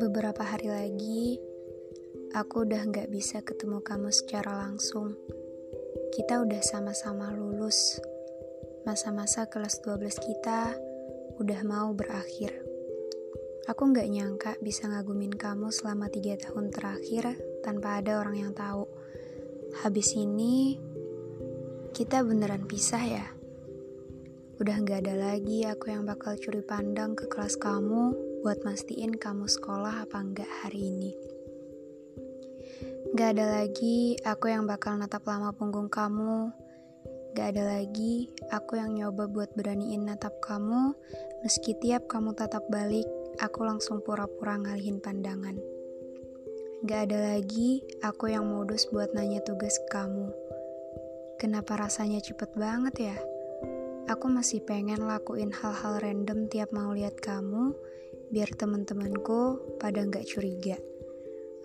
Beberapa hari lagi, aku udah gak bisa ketemu kamu secara langsung. Kita udah sama-sama lulus. Masa-masa kelas 12 kita udah mau berakhir. Aku gak nyangka bisa ngagumin kamu selama tiga tahun terakhir tanpa ada orang yang tahu. Habis ini, kita beneran pisah ya? Udah gak ada lagi aku yang bakal curi pandang ke kelas kamu buat mastiin kamu sekolah apa enggak hari ini. Gak ada lagi aku yang bakal natap lama punggung kamu. Gak ada lagi aku yang nyoba buat beraniin natap kamu, meski tiap kamu tatap balik, aku langsung pura-pura ngalihin pandangan. Gak ada lagi aku yang modus buat nanya tugas ke kamu. Kenapa rasanya cepet banget ya? Aku masih pengen lakuin hal-hal random tiap mau lihat kamu, biar temen-temenku pada nggak curiga.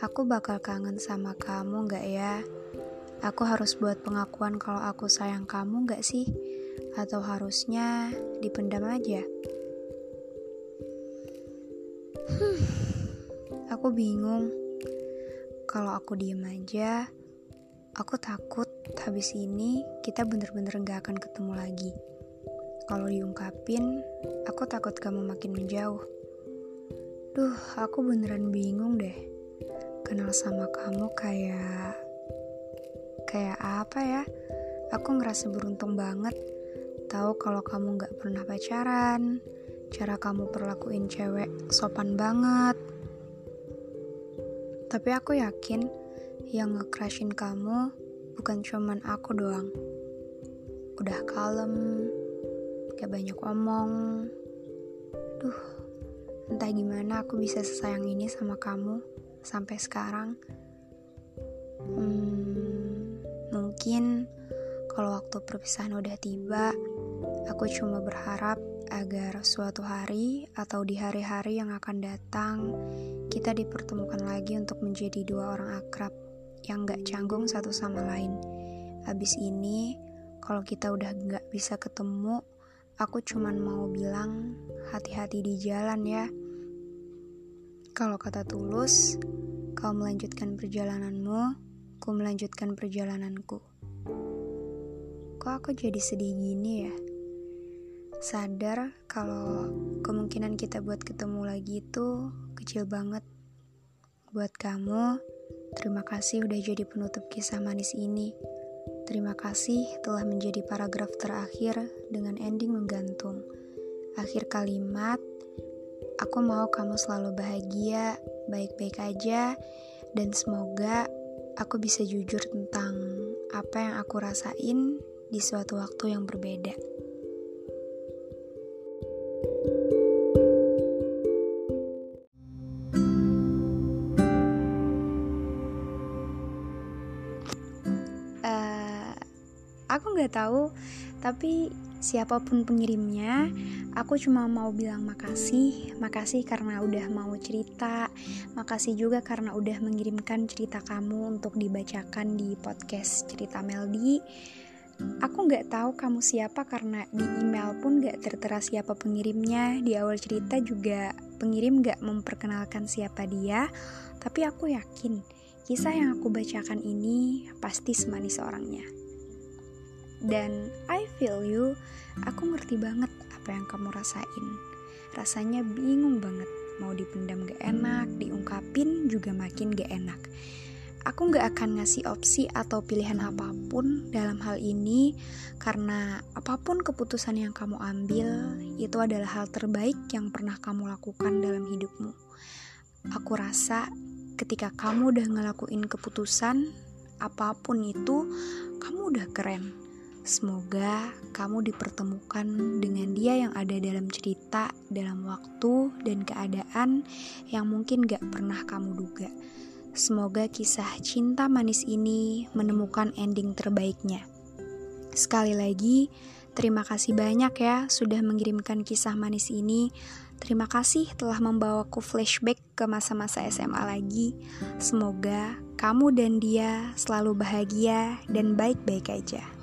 Aku bakal kangen sama kamu nggak ya? Aku harus buat pengakuan kalau aku sayang kamu nggak sih? Atau harusnya dipendam aja? Hmm, aku bingung. Kalau aku diem aja, aku takut habis ini kita bener-bener gak akan ketemu lagi. Kalau diungkapin, aku takut kamu makin menjauh. Duh, aku beneran bingung deh. Kenal sama kamu kayak... Kayak apa ya? Aku ngerasa beruntung banget. Tahu kalau kamu gak pernah pacaran. Cara kamu perlakuin cewek sopan banget. Tapi aku yakin yang nge kamu bukan cuman aku doang. Udah kalem, gak banyak omong. Duh, entah gimana aku bisa sesayang ini sama kamu sampai sekarang. Hmm, mungkin kalau waktu perpisahan udah tiba, aku cuma berharap agar suatu hari atau di hari-hari yang akan datang, kita dipertemukan lagi untuk menjadi dua orang akrab yang gak canggung satu sama lain. Abis ini, kalau kita udah gak bisa ketemu, Aku cuman mau bilang hati-hati di jalan ya. Kalau kata tulus, kau melanjutkan perjalananmu, ku melanjutkan perjalananku. Kok aku jadi sedih gini ya? Sadar kalau kemungkinan kita buat ketemu lagi itu kecil banget. Buat kamu, terima kasih udah jadi penutup kisah manis ini. Terima kasih telah menjadi paragraf terakhir dengan ending menggantung. Akhir kalimat, aku mau kamu selalu bahagia, baik-baik aja, dan semoga aku bisa jujur tentang apa yang aku rasain di suatu waktu yang berbeda. aku nggak tahu tapi siapa pun pengirimnya aku cuma mau bilang makasih. Makasih karena udah mau cerita. Makasih juga karena udah mengirimkan cerita kamu untuk dibacakan di podcast cerita Meldi. Aku nggak tahu kamu siapa karena di email pun nggak tertera siapa pengirimnya. Di awal cerita juga pengirim nggak memperkenalkan siapa dia. Tapi aku yakin kisah yang aku bacakan ini pasti semanis orangnya dan I feel you, aku ngerti banget apa yang kamu rasain. Rasanya bingung banget, mau dipendam gak enak, diungkapin juga makin gak enak. Aku gak akan ngasih opsi atau pilihan apa pun dalam hal ini karena apa pun keputusan yang kamu ambil itu adalah hal terbaik yang pernah kamu lakukan dalam hidupmu. Aku rasa ketika kamu udah ngelakuin keputusan apa pun itu, kamu udah keren Semoga kamu dipertemukan dengan dia yang ada dalam cerita, dalam waktu, dan keadaan yang mungkin gak pernah kamu duga. Semoga kisah cinta manis ini menemukan ending terbaiknya. Sekali lagi, terima kasih banyak ya sudah mengirimkan kisah manis ini. Terima kasih telah membawaku flashback ke masa-masa SMA lagi. Semoga kamu dan dia selalu bahagia dan baik-baik aja.